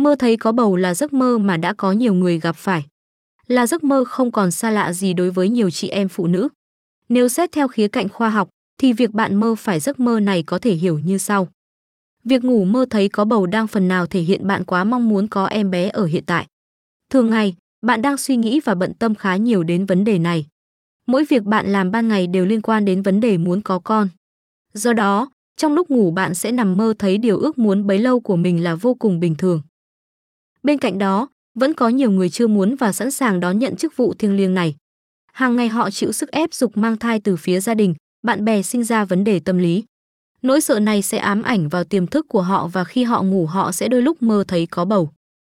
Mơ thấy có bầu là giấc mơ mà đã có nhiều người gặp phải. Là giấc mơ không còn xa lạ gì đối với nhiều chị em phụ nữ. Nếu xét theo khía cạnh khoa học, thì việc bạn mơ phải giấc mơ này có thể hiểu như sau. Việc ngủ mơ thấy có bầu đang phần nào thể hiện bạn quá mong muốn có em bé ở hiện tại. Thường ngày, bạn đang suy nghĩ và bận tâm khá nhiều đến vấn đề này. Mỗi việc bạn làm ban ngày đều liên quan đến vấn đề muốn có con. Do đó, trong lúc ngủ bạn sẽ nằm mơ thấy điều ước muốn bấy lâu của mình là vô cùng bình thường. Bên cạnh đó, vẫn có nhiều người chưa muốn và sẵn sàng đón nhận chức vụ thiêng liêng này. Hàng ngày họ chịu sức ép dục mang thai từ phía gia đình, bạn bè sinh ra vấn đề tâm lý. Nỗi sợ này sẽ ám ảnh vào tiềm thức của họ và khi họ ngủ họ sẽ đôi lúc mơ thấy có bầu.